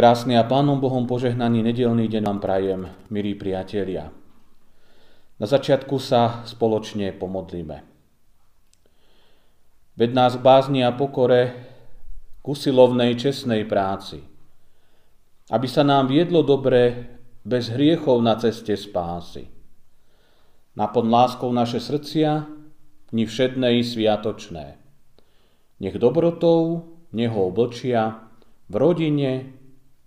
Krásny a Pánom Bohom požehnaný nedelný deň vám prajem, milí priatelia. Na začiatku sa spoločne pomodlíme. Ved nás bázni a pokore k usilovnej čestnej práci, aby sa nám viedlo dobre bez hriechov na ceste spásy. Napod láskou naše srdcia, ni všedné i sviatočné. Nech dobrotou, neho oblčia v rodine,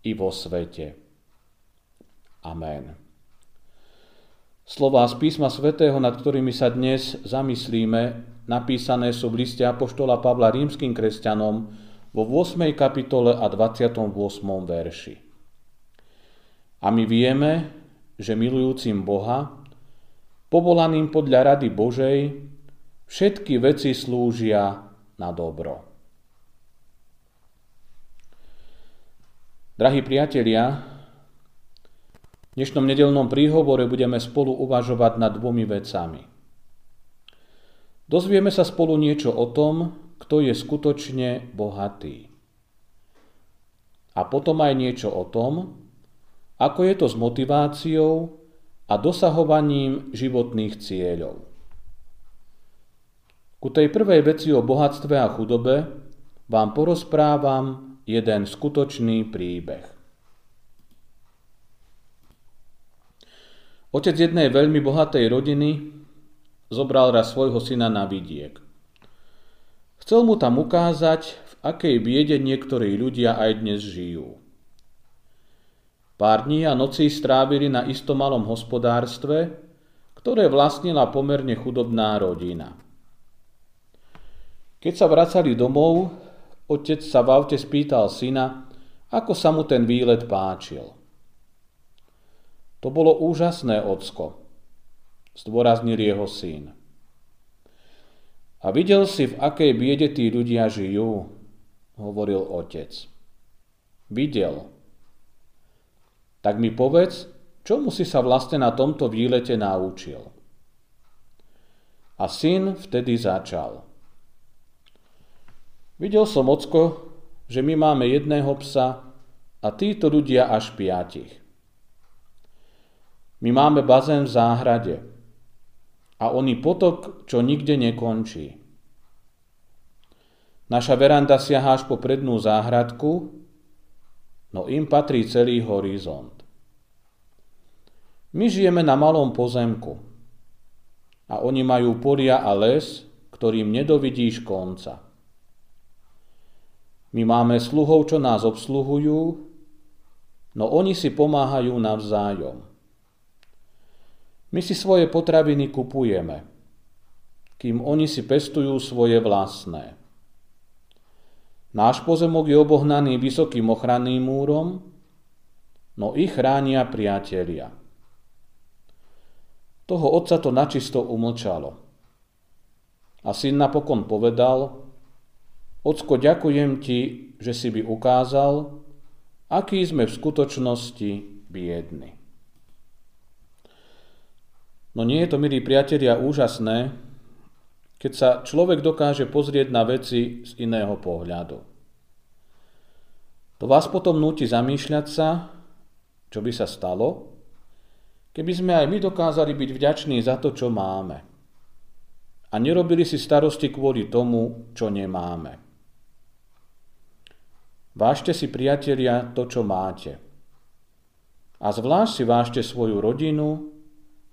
i vo svete. Amen. Slová z písma svätého, nad ktorými sa dnes zamyslíme, napísané sú v liste Apoštola Pavla rímským kresťanom vo 8. kapitole a 28. verši. A my vieme, že milujúcim Boha, povolaným podľa rady Božej, všetky veci slúžia na dobro. Drahí priatelia, v dnešnom nedelnom príhovore budeme spolu uvažovať nad dvomi vecami. Dozvieme sa spolu niečo o tom, kto je skutočne bohatý. A potom aj niečo o tom, ako je to s motiváciou a dosahovaním životných cieľov. Ku tej prvej veci o bohatstve a chudobe vám porozprávam jeden skutočný príbeh. Otec jednej veľmi bohatej rodiny zobral raz svojho syna na vidiek. Chcel mu tam ukázať, v akej biede niektorí ľudia aj dnes žijú. Pár dní a nocí strávili na istom malom hospodárstve, ktoré vlastnila pomerne chudobná rodina. Keď sa vracali domov, otec sa v aute spýtal syna, ako sa mu ten výlet páčil – to bolo úžasné, ocko, zdôraznil jeho syn. A videl si, v akej biede tí ľudia žijú, hovoril otec. Videl. Tak mi povedz, čomu si sa vlastne na tomto výlete naučil. A syn vtedy začal. Videl som, ocko, že my máme jedného psa a títo ľudia až piatich. My máme bazén v záhrade a oný potok, čo nikde nekončí. Naša veranda siaha až po prednú záhradku, no im patrí celý horizont. My žijeme na malom pozemku a oni majú polia a les, ktorým nedovidíš konca. My máme sluhov, čo nás obsluhujú, no oni si pomáhajú navzájom. My si svoje potraviny kupujeme, kým oni si pestujú svoje vlastné. Náš pozemok je obohnaný vysokým ochranným múrom, no ich chránia priatelia. Toho otca to načisto umlčalo. A syn napokon povedal, Ocko, ďakujem ti, že si by ukázal, aký sme v skutočnosti biedni. No nie je to, milí priatelia, úžasné, keď sa človek dokáže pozrieť na veci z iného pohľadu. To vás potom núti zamýšľať sa, čo by sa stalo, keby sme aj my dokázali byť vďační za to, čo máme. A nerobili si starosti kvôli tomu, čo nemáme. Vážte si, priatelia, to, čo máte. A zvlášť si vážte svoju rodinu,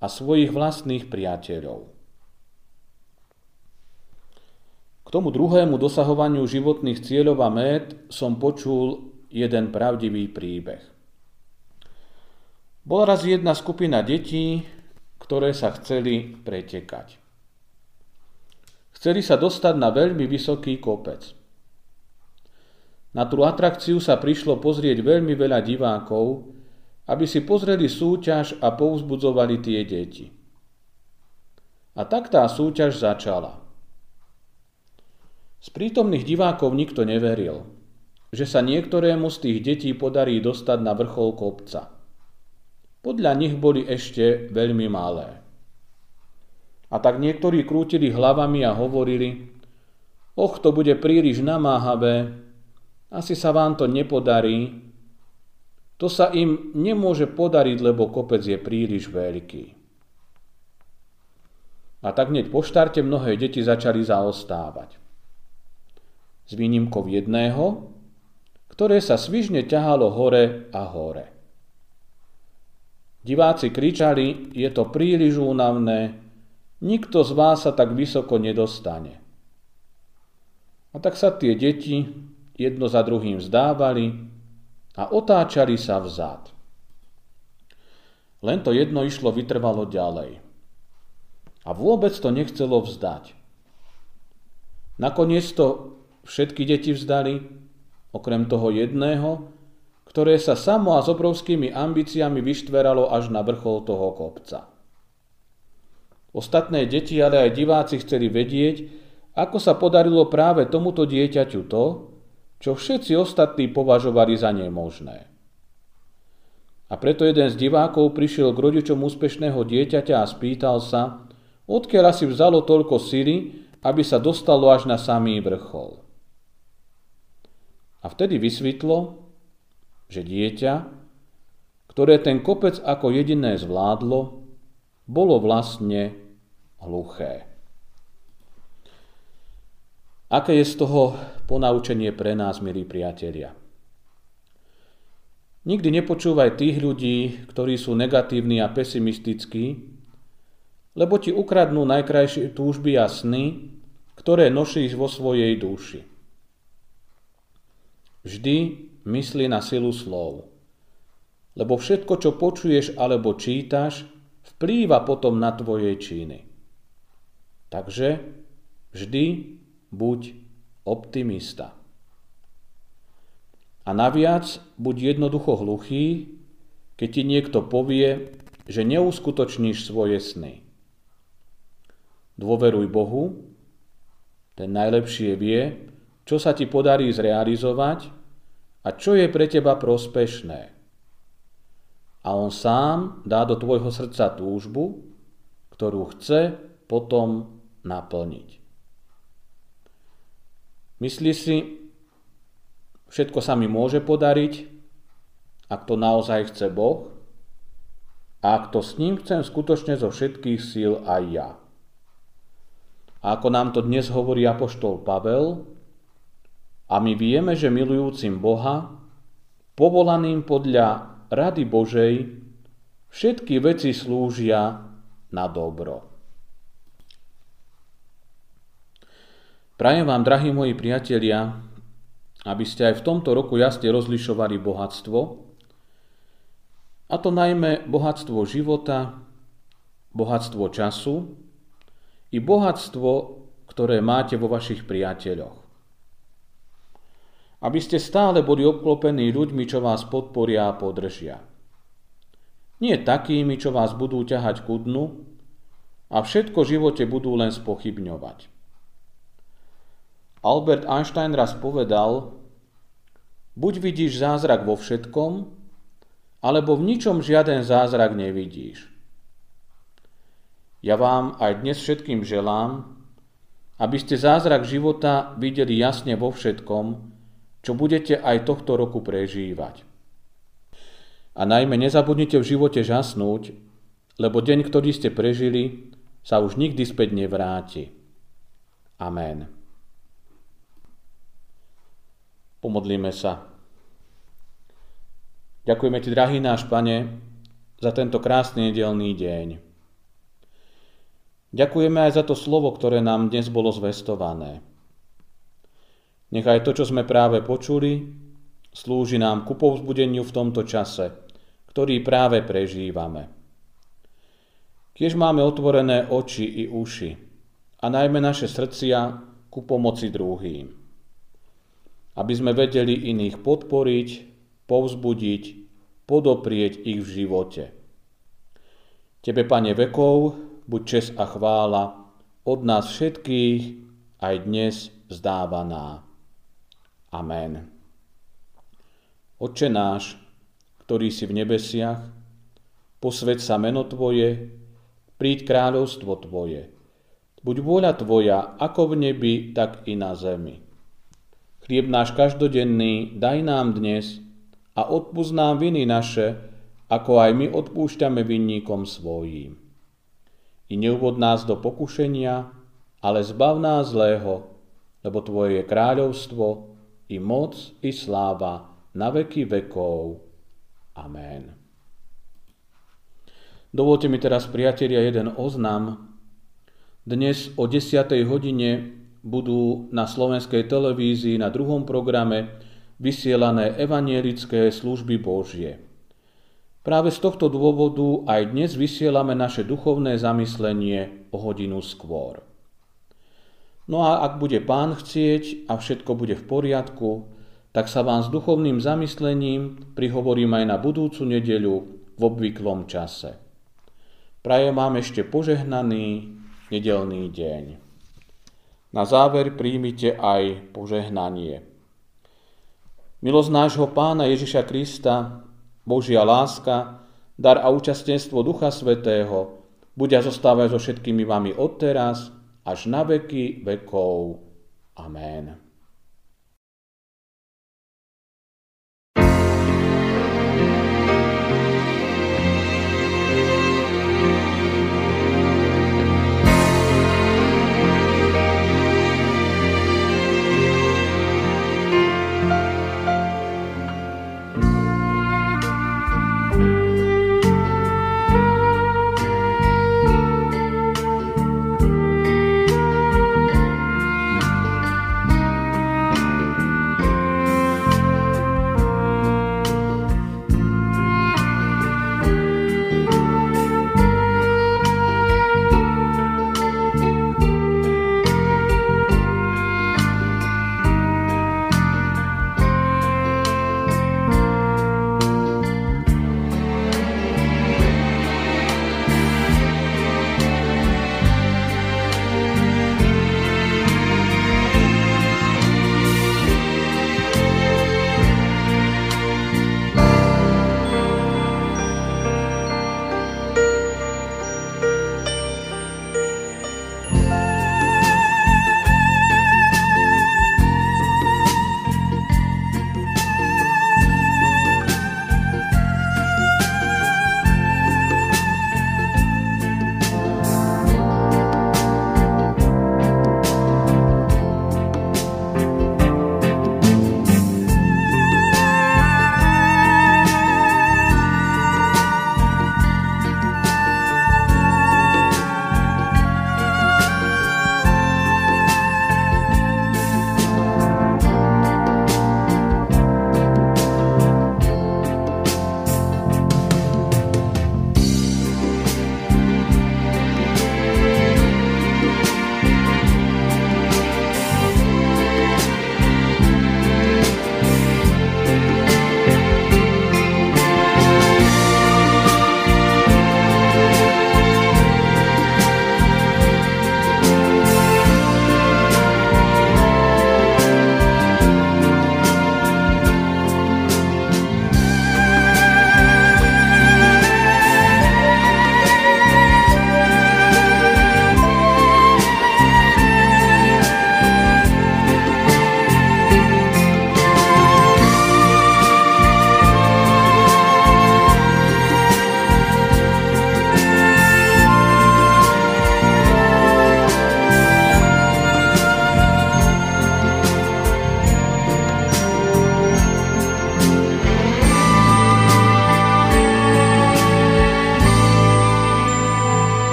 a svojich vlastných priateľov. K tomu druhému dosahovaniu životných cieľov a mét som počul jeden pravdivý príbeh. Bola raz jedna skupina detí, ktoré sa chceli pretekať. Chceli sa dostať na veľmi vysoký kopec. Na tú atrakciu sa prišlo pozrieť veľmi veľa divákov, aby si pozreli súťaž a povzbudzovali tie deti. A tak tá súťaž začala. Z prítomných divákov nikto neveril, že sa niektorému z tých detí podarí dostať na vrchol kopca. Podľa nich boli ešte veľmi malé. A tak niektorí krútili hlavami a hovorili, och, to bude príliš namáhavé, asi sa vám to nepodarí, to sa im nemôže podariť, lebo kopec je príliš veľký. A tak hneď po štarte mnohé deti začali zaostávať. S výnimkou jedného, ktoré sa svižne ťahalo hore a hore. Diváci kričali, je to príliš únavné, nikto z vás sa tak vysoko nedostane. A tak sa tie deti jedno za druhým vzdávali a otáčali sa vzad. Len to jedno išlo vytrvalo ďalej. A vôbec to nechcelo vzdať. Nakoniec to všetky deti vzdali, okrem toho jedného, ktoré sa samo a s obrovskými ambíciami vyštveralo až na vrchol toho kopca. Ostatné deti, ale aj diváci chceli vedieť, ako sa podarilo práve tomuto dieťaťu to, čo všetci ostatní považovali za nemožné. A preto jeden z divákov prišiel k rodičom úspešného dieťaťa a spýtal sa, odkiaľ si vzalo toľko sily, aby sa dostalo až na samý vrchol. A vtedy vysvetlo, že dieťa, ktoré ten kopec ako jediné zvládlo, bolo vlastne hluché. Aké je z toho ponaučenie pre nás, milí priatelia? Nikdy nepočúvaj tých ľudí, ktorí sú negatívni a pesimistickí, lebo ti ukradnú najkrajšie túžby a sny, ktoré nosíš vo svojej duši. Vždy mysli na silu slov, lebo všetko, čo počuješ alebo čítaš, vplýva potom na tvoje činy. Takže vždy buď optimista. A naviac buď jednoducho hluchý, keď ti niekto povie, že neuskutočníš svoje sny. Dôveruj Bohu, ten najlepšie vie, čo sa ti podarí zrealizovať a čo je pre teba prospešné. A on sám dá do tvojho srdca túžbu, ktorú chce potom naplniť. Myslí si, všetko sa mi môže podariť, ak to naozaj chce Boh, a ak to s ním chcem skutočne zo všetkých síl aj ja. A ako nám to dnes hovorí apoštol Pavel, a my vieme, že milujúcim Boha, povolaným podľa rady Božej, všetky veci slúžia na dobro. Prajem vám, drahí moji priatelia, aby ste aj v tomto roku jasne rozlišovali bohatstvo, a to najmä bohatstvo života, bohatstvo času i bohatstvo, ktoré máte vo vašich priateľoch. Aby ste stále boli obklopení ľuďmi, čo vás podporia a podržia. Nie takými, čo vás budú ťahať ku dnu a všetko v živote budú len spochybňovať. Albert Einstein raz povedal, buď vidíš zázrak vo všetkom, alebo v ničom žiaden zázrak nevidíš. Ja vám aj dnes všetkým želám, aby ste zázrak života videli jasne vo všetkom, čo budete aj tohto roku prežívať. A najmä nezabudnite v živote žasnúť, lebo deň, ktorý ste prežili, sa už nikdy späť nevráti. Amen. Pomodlíme sa. Ďakujeme Ti, drahý náš Pane, za tento krásny nedelný deň. Ďakujeme aj za to slovo, ktoré nám dnes bolo zvestované. Nechaj to, čo sme práve počuli, slúži nám ku povzbudeniu v tomto čase, ktorý práve prežívame. Kiež máme otvorené oči i uši a najmä naše srdcia ku pomoci druhým aby sme vedeli iných podporiť, povzbudiť, podoprieť ich v živote. Tebe, Pane vekov, buď čes a chvála od nás všetkých aj dnes vzdávaná. Amen. Oče náš, ktorý si v nebesiach, posved sa meno Tvoje, príď kráľovstvo Tvoje. Buď vôľa Tvoja, ako v nebi, tak i na zemi. Chlieb náš každodenný daj nám dnes a odpúsť nám viny naše, ako aj my odpúšťame vinníkom svojím. I neuvod nás do pokušenia, ale zbav nás zlého, lebo Tvoje je kráľovstvo, i moc, i sláva, na veky vekov. Amen. Dovolte mi teraz, priatelia, jeden oznam. Dnes o 10. hodine budú na slovenskej televízii na druhom programe vysielané evanielické služby Božie. Práve z tohto dôvodu aj dnes vysielame naše duchovné zamyslenie o hodinu skôr. No a ak bude pán chcieť a všetko bude v poriadku, tak sa vám s duchovným zamyslením prihovorím aj na budúcu nedeľu v obvyklom čase. Prajem vám ešte požehnaný nedelný deň. Na záver príjmite aj požehnanie. Milosť nášho pána Ježiša Krista, Božia láska, dar a účastenstvo Ducha Svetého, budia zostávať so všetkými vami odteraz, až na veky vekov. Amen.